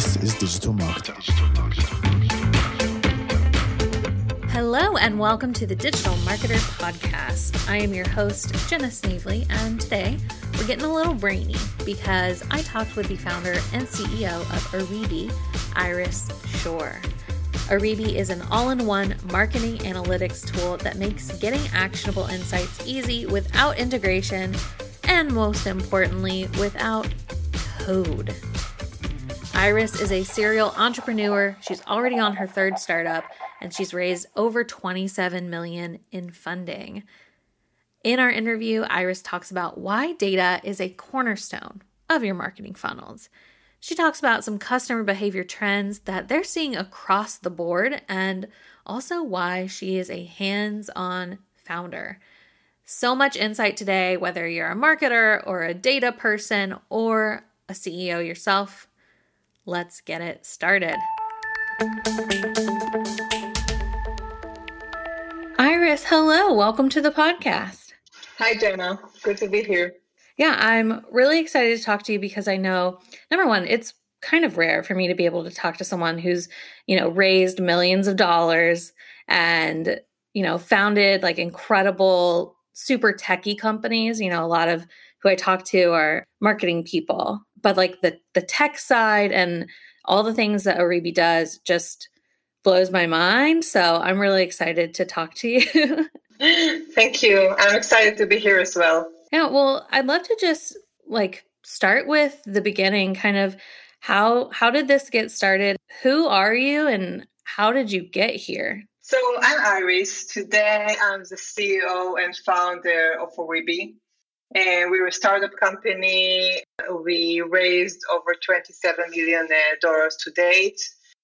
This is Digital Marketer. Hello, and welcome to the Digital Marketer Podcast. I am your host, Jenna Snavely, and today we're getting a little brainy because I talked with the founder and CEO of Oribi, Iris Shoor. Oribi is an all in one marketing analytics tool that makes getting actionable insights easy without integration and, most importantly, without code. Iris is a serial entrepreneur. She's already on her third startup and she's raised over 27 million in funding. In our interview, Iris talks about why data is a cornerstone of your marketing funnels. She talks about some customer behavior trends that they're seeing across the board and also why she is a hands on founder. So much insight today, whether you're a marketer or a data person or a CEO yourself. Let's get it started. Iris, hello. Welcome to the podcast. Hi, Jenna. Good to be here. Yeah, I'm really excited to talk to you because I know, number one, it's kind of rare for me to be able to talk to someone who's, you know, raised millions of dollars and, you know, founded like incredible, super techie companies. You know, a lot of who I talk to are marketing people, but like the the tech side and all the things that Oribi does just blows my mind. So I'm really excited to talk to you. Thank you. I'm excited to be here as well. Yeah, well, I'd love to just like start with the beginning, kind of how how did this get started? Who are you and how did you get here? So I'm Iris. Today I'm the CEO and founder of Aribi. And we're a startup company. We raised over $27 million to date.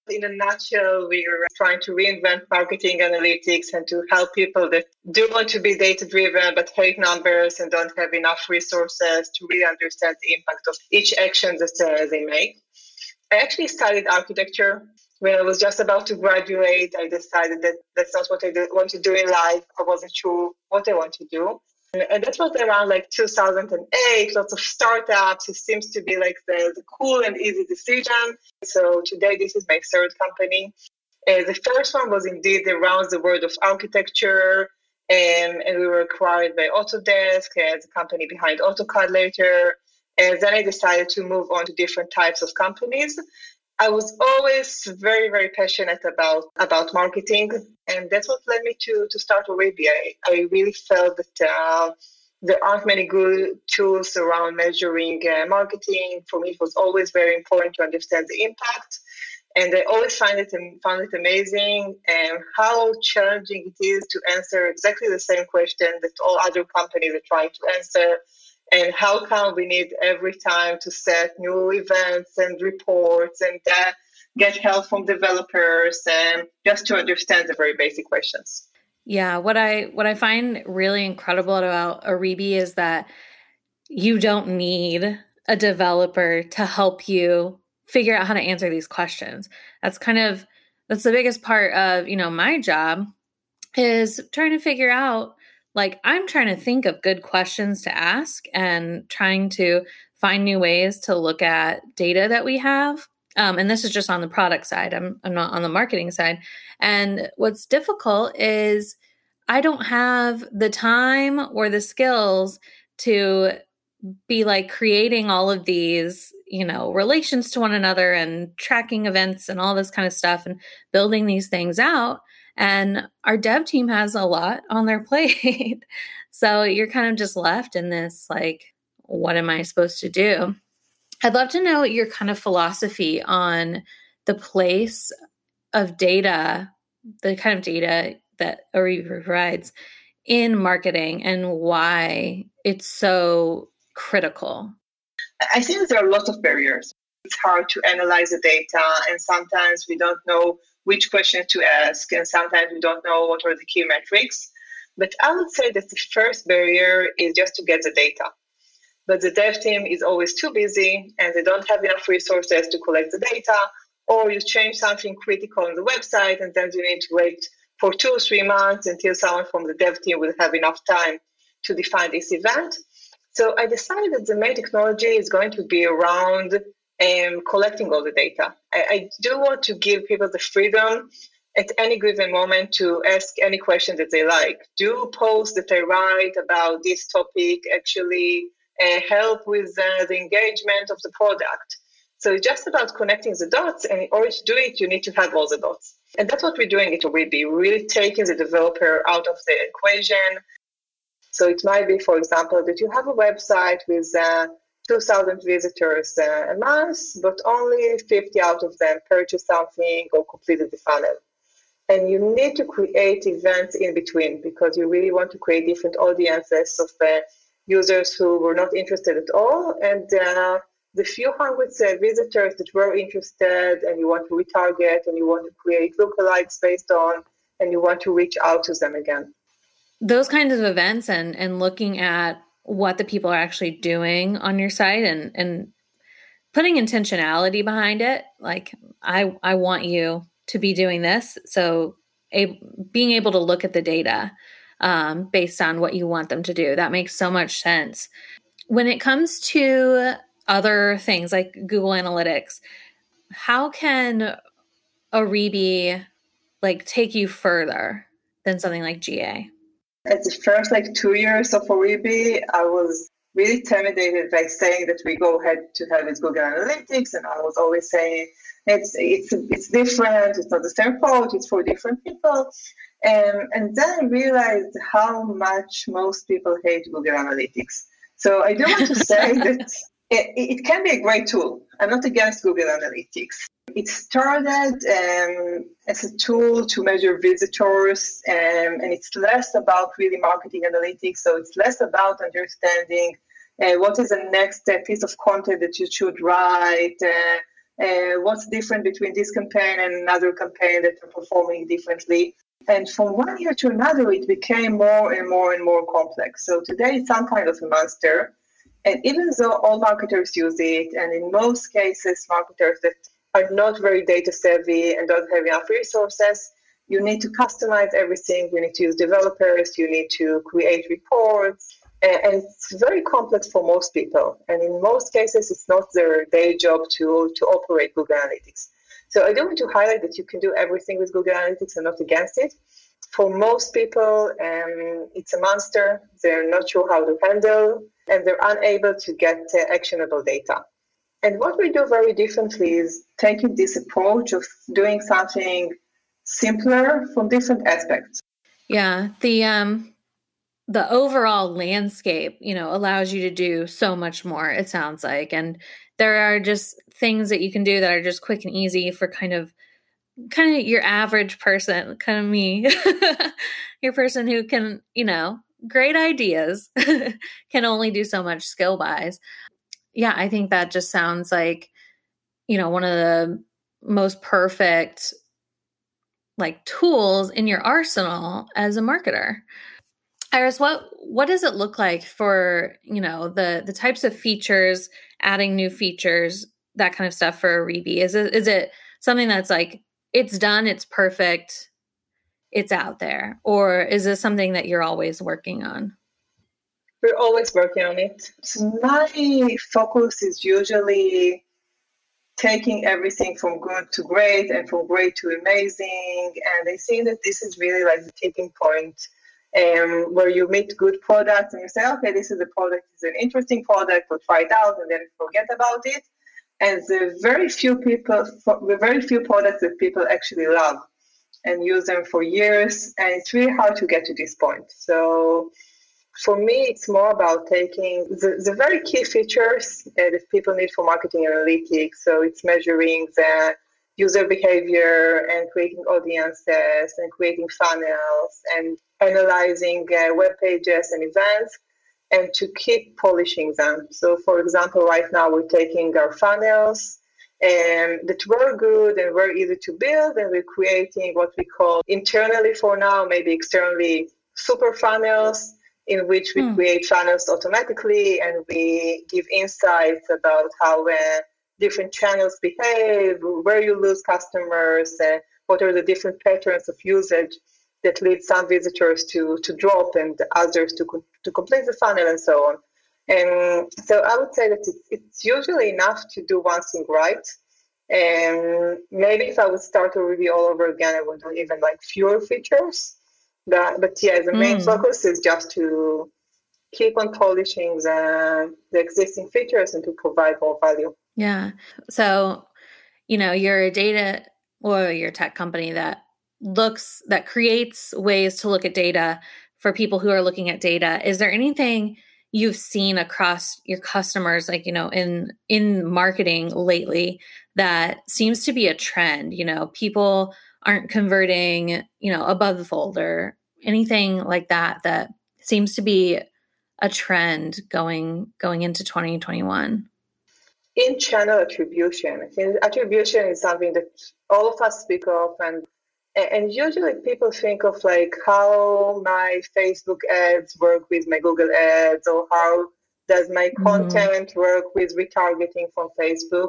In a nutshell, we're trying to reinvent marketing analytics and to help people that do want to be data driven but hate numbers and don't have enough resources to really understand the impact of each action that uh, they make. I actually studied architecture. When I was just about to graduate, I decided that that's not what I want to do in life. I wasn't sure what I want to do. And that was around like 2008, lots of startups. It seems to be like the, the cool and easy decision. So today, this is my third company. Uh, the first one was indeed around the world of architecture. Um, and we were acquired by Autodesk as a company behind AutoCAD later. And then I decided to move on to different types of companies. I was always very, very passionate about about marketing, and that's what led me to to start Aribi. I, I really felt that uh, there aren't many good tools around measuring uh, marketing. For me, it was always very important to understand the impact, and I always find it found it amazing and how challenging it is to answer exactly the same question that all other companies are trying to answer and how come we need every time to set new events and reports and get help from developers and just to understand the very basic questions? Yeah what i what i find really incredible about oribi is that you don't need a developer to help you figure out how to answer these questions. That's kind of that's the biggest part of you know my job is trying to figure out like I'm trying to think of good questions to ask and trying to find new ways to look at data that we have. Um, and this is just on the product side. I'm I'm not on the marketing side. And what's difficult is I don't have the time or the skills to be like creating all of these you know relations to one another and tracking events and all this kind of stuff and building these things out and our dev team has a lot on their plate. so you're kind of just left in this like, what am I supposed to do? I'd love to know your kind of philosophy on the place of data, the kind of data that Oribi provides in marketing and why it's so critical. I think there are a lot of barriers. It's hard to analyze the data, and sometimes we don't know which questions to ask, and sometimes we don't know what are the key metrics. But I would say that the first barrier is just to get the data. But the dev team is always too busy and they don't have enough resources to collect the data, or you change something critical on the website and then you need to wait for two or three months until someone from the dev team will have enough time to define this event. So I decided that the main technology is going to be around and collecting all the data. I, I do want to give people the freedom at any given moment to ask any question that they like. Do posts that I write about this topic actually uh, help with uh, the engagement of the product? So it's just about connecting the dots, and in order to do it, you need to have all the dots. And that's what we're doing at Oribi, really taking the developer out of the equation. So it might be, for example, that you have a website with uh, 2,000 visitors uh, a month, but only 50 out of them purchase something or completed the funnel. And you need to create events in between because you really want to create different audiences of uh, users who were not interested at all and uh, the few hundred uh, visitors that were interested and you want to retarget and you want to create lookalikes based on and you want to reach out to them again. Those kinds of events and and looking at what the people are actually doing on your site and and putting intentionality behind it. Like i i want you to be doing this. So a, being able to look at the data um, based on what you want them to do that makes so much sense. When it comes to other things like google analytics how can Oribi like take you further than something like ga at the first like two years of Oribi, I was really intimidated by saying that we go head to head with Google Analytics, and I was always saying it's it's it's different. It's not the same approach. It's for different people. And and then I realized how much most people hate Google Analytics. So I do want to say that it, it can be a great tool. I'm not against Google Analytics. It started um, as a tool to measure visitors, um, and it's less about really marketing analytics. So it's less about understanding uh, what is the next uh, piece of content that you should write. Uh, uh, what's different between this campaign and another campaign that are performing differently? And from one year to another, it became more and more and more complex. So today, it's some kind of a monster. And even though all marketers use it, and in most cases, marketers that are not very data savvy and don't have enough resources, you need to customize everything. You need to use developers. You need to create reports. And it's very complex for most people. And in most cases, it's not their day job to, to operate Google Analytics. So I do want to highlight that you can do everything with Google Analytics and not against it. For most people, um, it's a monster. They're not sure how to handle, and they're unable to get uh, actionable data. And what we do very differently is taking this approach of doing something simpler from different aspects. Yeah, the um the overall landscape, you know, allows you to do so much more it sounds like and there are just things that you can do that are just quick and easy for kind of kind of your average person, kind of me. your person who can, you know, great ideas can only do so much skill buys yeah, I think that just sounds like, you know, one of the most perfect like tools in your arsenal as a marketer. Iris, what what does it look like for, you know, the the types of features, adding new features, that kind of stuff for a Oribi? Is it is it something that's like it's done, it's perfect, it's out there? Or is this something that you're always working on? We're always working on it. So my focus is usually taking everything from good to great and from great to amazing. And I think that this is really like the tipping point um, where you meet good products and you say, okay, this is a product, it's an interesting product, we'll try it out and then forget about it. And the very few people, the very few products that people actually love and use them for years. And it's really hard to get to this point. So for me, it's more about taking the, the very key features uh, that people need for marketing analytics. So it's measuring the user behavior and creating audiences and creating funnels and analyzing uh, web pages and events and to keep polishing them. So, for example, right now we're taking our funnels and that were good and were easy to build, and we're creating what we call internally for now, maybe externally super funnels in which we mm. create channels automatically and we give insights about how uh, different channels behave, where you lose customers, uh, what are the different patterns of usage that lead some visitors to, to drop and others to, to complete the funnel and so on. And so I would say that it's, it's usually enough to do one thing right. And maybe if I would start Oribi all over again, I would do even like fewer features. That, but yeah, the main mm. focus is just to keep on polishing the, the existing features and to provide more value. Yeah. So, you know, you're a data or your tech company that looks, that creates ways to look at data for people who are looking at data. Is there anything you've seen across your customers like you know in in marketing lately that seems to be a trend you know people aren't converting you know above the fold or anything like that that seems to be a trend going going into 2021 in channel attribution. I think attribution is something that all of us speak of and and usually people think of like how my facebook ads work with my google ads or how does my mm-hmm. content work with retargeting from facebook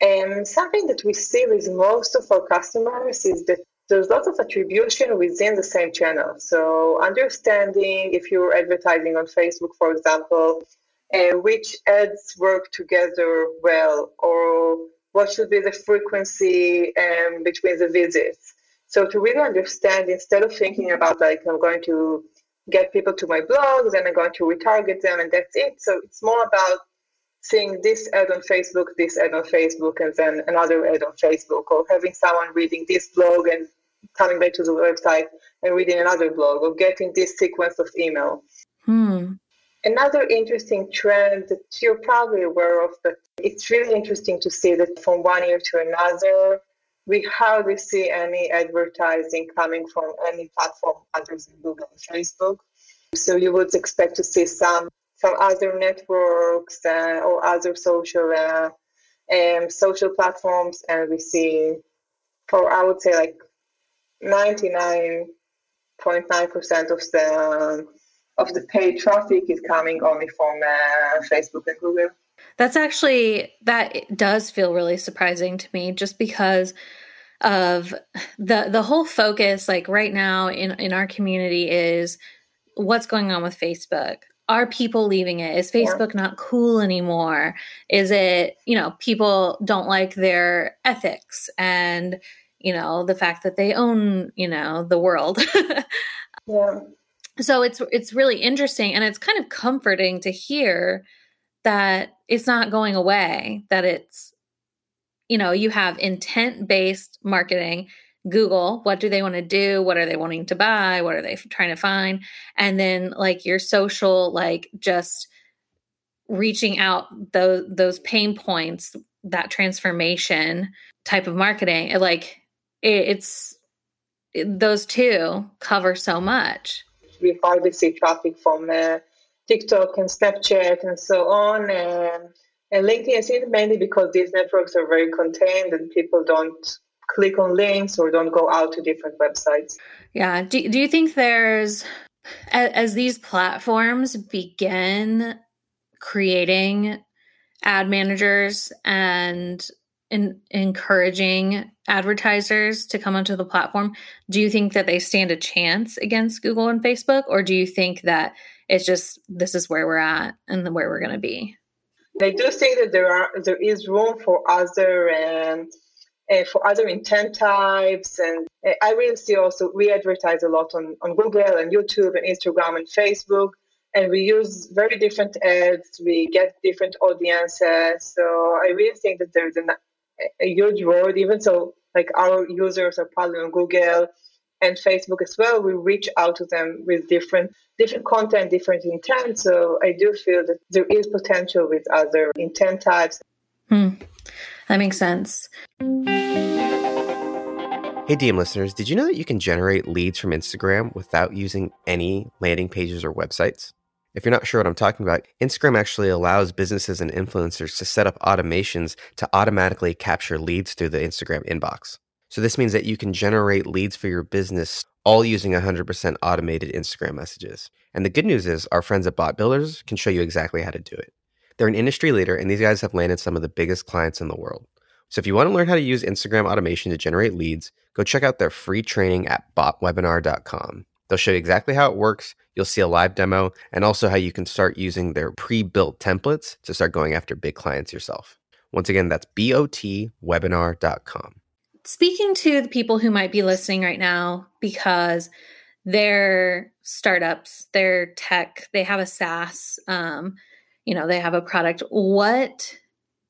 and something that we see with most of our customers is that there's lots of attribution within the same channel. So understanding if you're advertising on Facebook, for example, and which ads work together well, or what should be the frequency um, between the visits. So to really understand, instead of thinking about like I'm going to get people to my blog, and I'm going to retarget them and that's it. So it's more about seeing this ad on Facebook, this ad on Facebook, and then another ad on Facebook, or having someone reading this blog and coming back to the website and reading another blog, or getting this sequence of email. Hmm. Another interesting trend that you're probably aware of, but it's really interesting to see that from one year to another, we hardly see any advertising coming from any platform other than Google and Facebook. So you would expect to see some some other networks uh, or other social uh, um, social platforms, and we see for I would say like ninety nine point nine percent of the of the paid traffic is coming only from uh, Facebook and Google. That's actually that does feel really surprising to me, just because of the the whole focus like right now in in our community is what's going on with Facebook are people leaving it? Is Facebook not cool anymore? Is it, you know, people don't like their ethics and, you know, the fact that they own, you know, the world. yeah. So it's it's really interesting and it's kind of comforting to hear that it's not going away, that it's you know, you have intent-based marketing Google, what do they want to do? What are they wanting to buy? What are they trying to find? And then like your social, like just reaching out those those pain points, that transformation type of marketing. It, Like it, it's it, those two cover so much. We hardly see traffic from uh, TikTok and Snapchat and so on. And, and LinkedIn, I see it mainly because these networks are very contained and people don't click on links or don't go out to different websites. Yeah. Do, do you think there's, as, as these platforms begin creating ad managers and in, encouraging advertisers to come onto the platform, do you think that they stand a chance against Google and Facebook, or do you think that it's just this is where we're at and where we're going to be? I do think that there are there is room for other um, uh, for other intent types. And uh, I really see also we advertise a lot on, on Google and YouTube and Instagram and Facebook. And we use very different ads. We get different audiences. So I really think that there's an, a huge world. even so, like our users are probably on Google and Facebook as well. We reach out to them with different different content, different intent. So I do feel that there is potential with other intent types. Hmm. That makes sense. Hey, DM listeners, did you know that you can generate leads from Instagram without using any landing pages or websites? If you're not sure what I'm talking about, Instagram actually allows businesses and influencers to set up automations to automatically capture leads through the Instagram inbox. So, this means that you can generate leads for your business all using 100% automated Instagram messages. And the good news is, our friends at Bot Builders can show you exactly how to do it. They're an industry leader, and these guys have landed some of the biggest clients in the world. So if you want to learn how to use Instagram automation to generate leads, go check out their free training at botwebinar.com. They'll show you exactly how it works. You'll see a live demo and also how you can start using their pre built templates to start going after big clients yourself. Once again, that's botwebinar.com. Speaking to the people who might be listening right now because they're startups, they're tech, they have a SaaS, um, you know, they have a product. What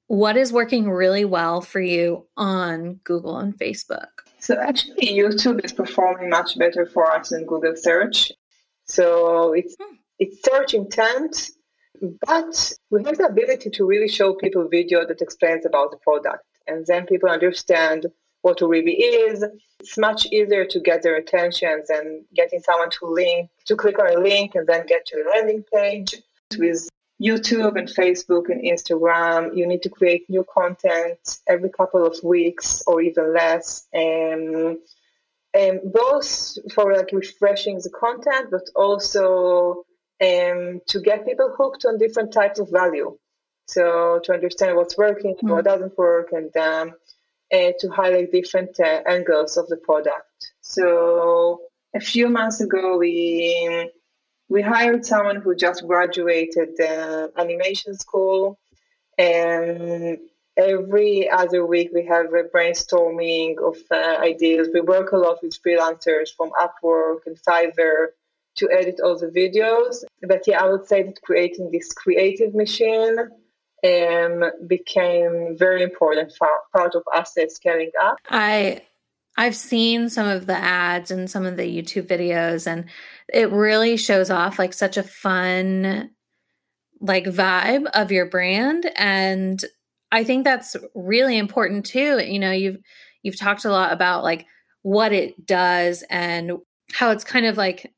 what is working really well for you on Google and Facebook? So actually, YouTube is performing much better for us than Google search. So it's hmm. it's search intent, but we have the ability to really show people video that explains about the product, and then people understand what Oribi is. It's much easier to get their attention than getting someone to link to click on a link and then get to a landing page. With YouTube and Facebook and Instagram, you need to create new content every couple of weeks or even less. And, and both for like refreshing the content, but also um, to get people hooked on different types of value. So to understand what's working, mm-hmm. what doesn't work, and um, uh, to highlight different uh, angles of the product. So a few months ago, we we hired someone who just graduated the animation school and every other week we have a brainstorming of uh, ideas. We work a lot with freelancers from upwork and fiverr to edit all the videos. But yeah i would say that creating this creative machine um, became very important part of us scaling up. I I've seen some of the ads and some of the YouTube videos, and it really shows off like such a fun, like vibe of your brand. And I think that's really important too. You know, you've you've talked a lot about like what it does and how it's kind of like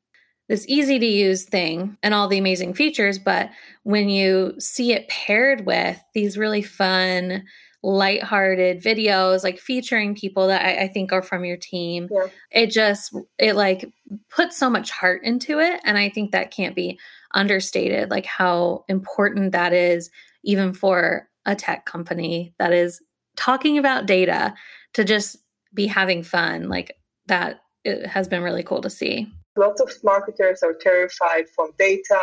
this easy to use thing and all the amazing features, but when you see it paired with these really fun lighthearted videos like featuring people that I, I think are from your team yeah. it just it like puts so much heart into it and i think that can't be understated like how important that is even for a tech company that is talking about data to just be having fun like that it has been really cool to see lots of marketers are terrified from data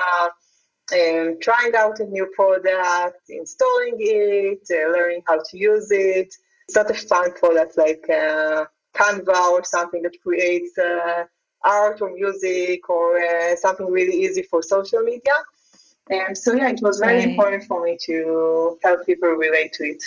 and trying out a new product, installing it, uh, learning how to use it. It's not a fun product like uh, Canva or something that creates uh, art or music or uh, something really easy for social media. And so, yeah, it was very right. important for me to help people relate to it.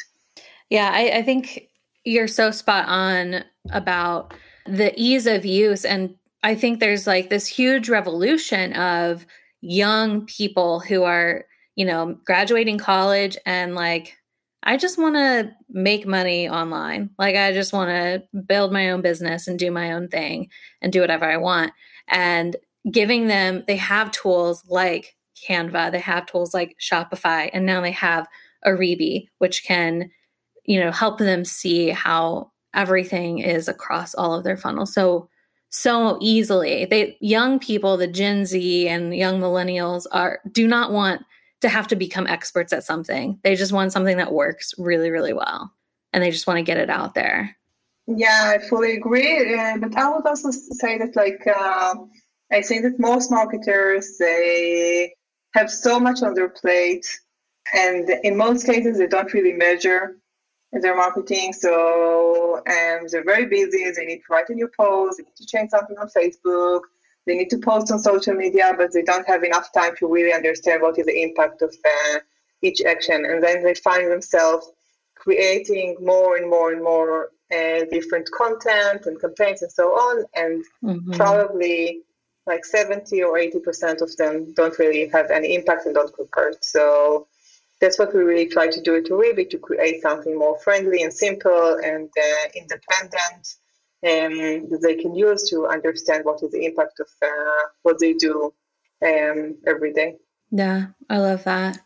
Yeah, I, I think you're so spot on about the ease of use. And I think there's like this huge revolution of young people who are, you know, graduating college and like, I just want to make money online. Like, I just want to build my own business and do my own thing and do whatever I want. And giving them, they have tools like Canva, they have tools like Shopify, and now they have Oribi, which can, you know, help them see how everything is across all of their funnels. So so easily. They young people, the Gen Z and young millennials are do not want to have to become experts at something. They just want something that works really, really well, and they just want to get it out there. Yeah, I fully agree. Uh, but I would also say that, like, uh, I think that most marketers they have so much on their plate, and in most cases they don't really measure their marketing. So um, they're very busy. They need to write a new post. They need to change something on Facebook. They need to post on social media, but they don't have enough time to really understand what is the impact of uh, each action. And then they find themselves creating more and more and more uh, different content and campaigns and so on. And mm-hmm. probably like 70 or 80% of them don't really have any impact and don't convert. So that's what we really try to do at Oribi to create something more friendly and simple and uh, independent um, that they can use to understand what is the impact of uh, what they do um, every day. Yeah, I love that.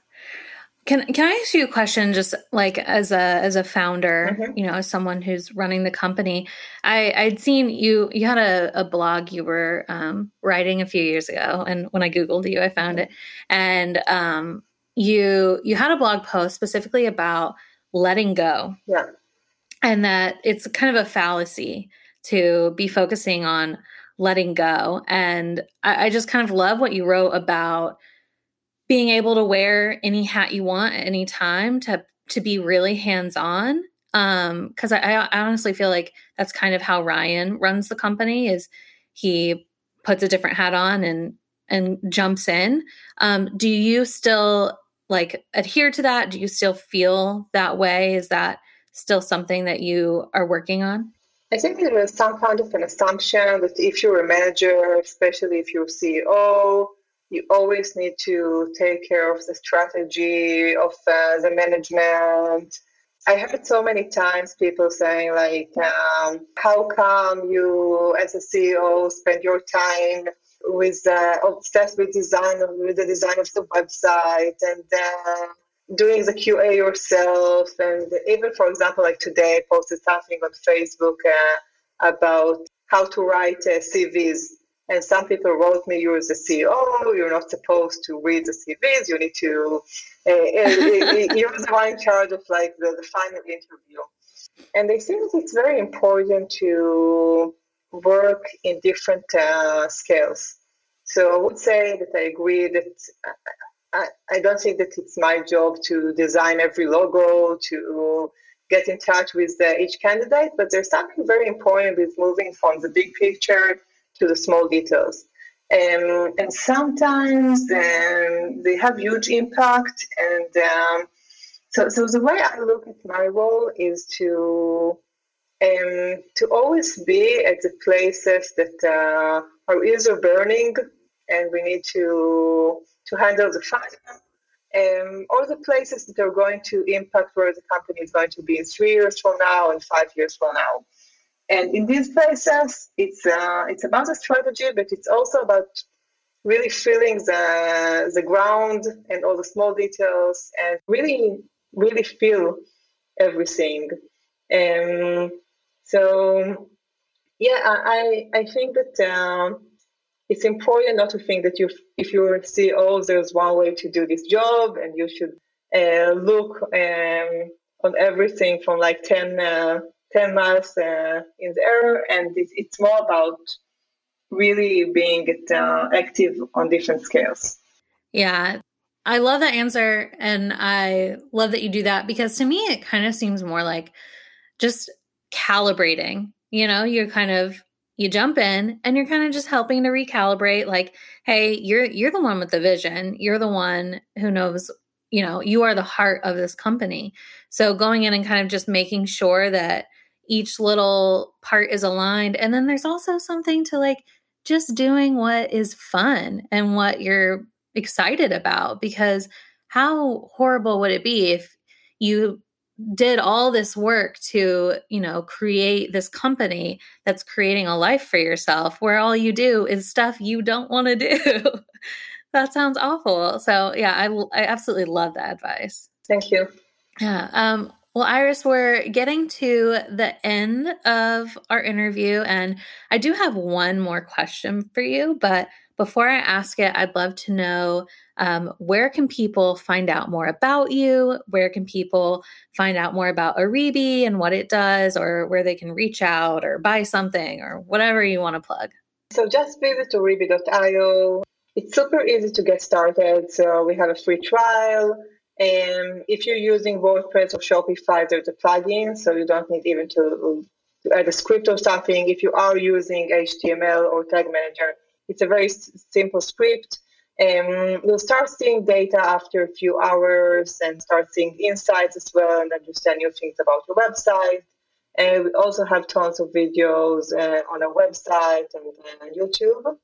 Can can I ask you a question? Just like as a as a founder, mm-hmm. you know, as someone who's running the company, I I'd seen you you had a, a blog you were um, writing a few years ago, and when I googled you, I found it, and um, you you had a blog post specifically about letting go. Yeah. And that it's kind of a fallacy to be focusing on letting go. And I, I just kind of love what you wrote about being able to wear any hat you want at any time to to be really hands on. Um, because I, I honestly feel like that's kind of how Ryan runs the company is he puts a different hat on and and jumps in. Um, do you still like adhere to that? Do you still feel that way? Is that still something that you are working on? I think there is some kind of an assumption that if you're a manager, especially if you're CEO, you always need to take care of the strategy of uh, the management. I heard so many times people saying like, um, "How come you, as a CEO, spend your time with uh, obsessed with design, with the design of the website, and uh, doing the QA yourself?" And even, for example, like today, I posted something on Facebook uh, about how to write uh, CVs and some people wrote me, you're the CEO, you're not supposed to read the CVs, you need to, uh, you're the one in charge of like the, the final interview. And they think it's very important to work in different uh, scales. So I would say that I agree that I, I don't think that it's my job to design every logo, to get in touch with uh, each candidate, but there's something very important with moving from the big picture to the small details. Um, and sometimes um, they have huge impact. And um, so, so the way I look at my role is to um, to always be at the places that uh, our ears are burning, and we need to to handle the fire. Um, all the places that are going to impact where the company is going to be in three years from now and five years from now. And in these places, it's uh, it's about a strategy, but it's also about really feeling the the ground and all the small details, and really really feel everything. So, yeah, I I think that. Um, it's important not to think that you, if you see oh there's one way to do this job, and you should uh, look um, on everything from like 10, uh, 10 miles uh, in the air, and it, it's more about really being uh, active on different scales. Yeah, I love that answer, and I love that you do that because to me, it kind of seems more like just calibrating. You know, you're kind of you jump in and you're kind of just helping to recalibrate like hey you're you're the one with the vision you're the one who knows you know you are the heart of this company so going in and kind of just making sure that each little part is aligned. And then there's also something to like just doing what is fun and what you're excited about because how horrible would it be if you did all this work to, you know, create this company that's creating a life for yourself where all you do is stuff you don't want to do. that sounds awful. So, yeah, I I absolutely love that advice. Thank you. Yeah. Um well, Iris, we're getting to the end of our interview, and I do have one more question for you. But before I ask it, I'd love to know um, where can people find out more about you? Where can people find out more about Oribi and what it does, or where they can reach out or buy something or whatever you want to plug? So just visit oribi.io. It's super easy to get started. So we have a free trial and if you're using WordPress or Shopify, there's a plugin, so you don't need even to, to add a script or something. If you are using HTML or Tag Manager, it's a very s- simple script. And you'll start seeing data after a few hours and start seeing insights as well and understand new things about your website. And we also have tons of videos uh, on our website and uh, YouTube.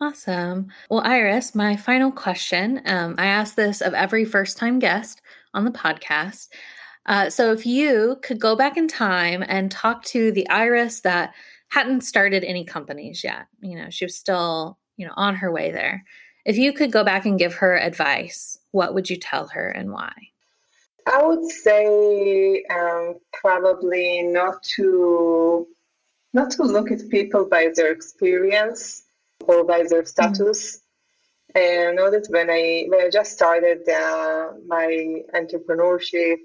Awesome. Well, Iris, my final question um, I ask this of every first time guest on the podcast. Uh, so, if you could go back in time and talk to the Iris that hadn't started any companies yet, you know, she was still, you know, on her way there. If you could go back and give her advice, what would you tell her and why? I would say um, probably not to not to look at people by their experience or by their status. Mm-hmm. And I know that when I when I just started uh, my entrepreneurship,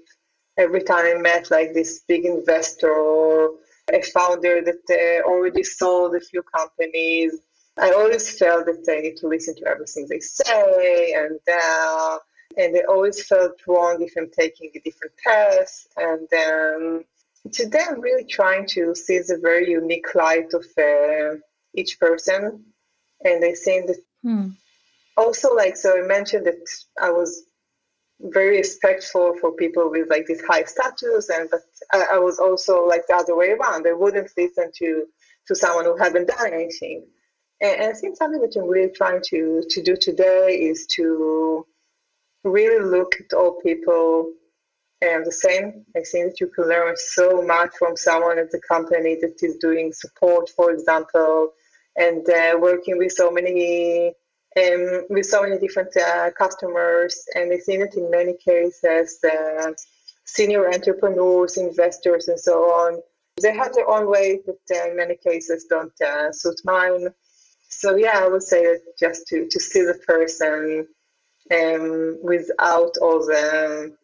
every time I met like this big investor or a founder that uh, already sold a few companies. I always felt that I need to listen to everything they say, and uh, and I always felt wrong if I'm taking a different path. And um, today, I'm really trying to see the very unique light of uh, each person, and I think that hmm. also, like so, I mentioned that I was very respectful for people with like this high status and but I, I, was also like the other way around. I wouldn't listen to to someone who hadn't done anything. And, and i think something that i'm really trying to to do today is to really look at all people and the same i think that you can learn so much from someone at the company that is doing support for example and uh, working with so many um, with so many different uh, customers. And I've seen it in many cases, uh, senior entrepreneurs, investors, and so on, they have their own way that uh, in many cases don't uh, suit mine. So yeah, I would say that just to, to see the person um, without all the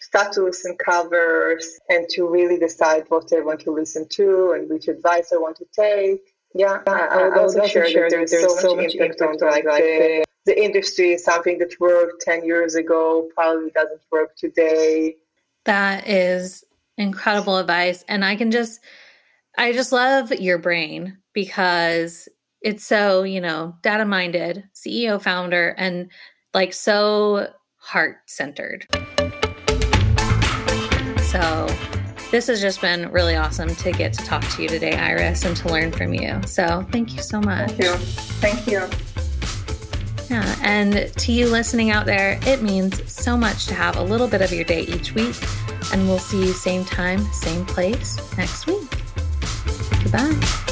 status and covers and to really decide what I want to listen to and which advice I want to take yeah, I would also share that there's, there's so, much impact on like, like the, the industry. Something that worked 10 years ago probably doesn't work today. That is incredible advice. And I can just, I just love your brain because it's so, you know, data minded, CEO founder, and like so heart centered. So this has just been really awesome to get to talk to you today, Iris, and to learn from you. So thank you so much. Thank you. Thank you. Yeah, and to you listening out there, it means so much to have a little bit of your day each week. And we'll see you same time, same place next week. Goodbye.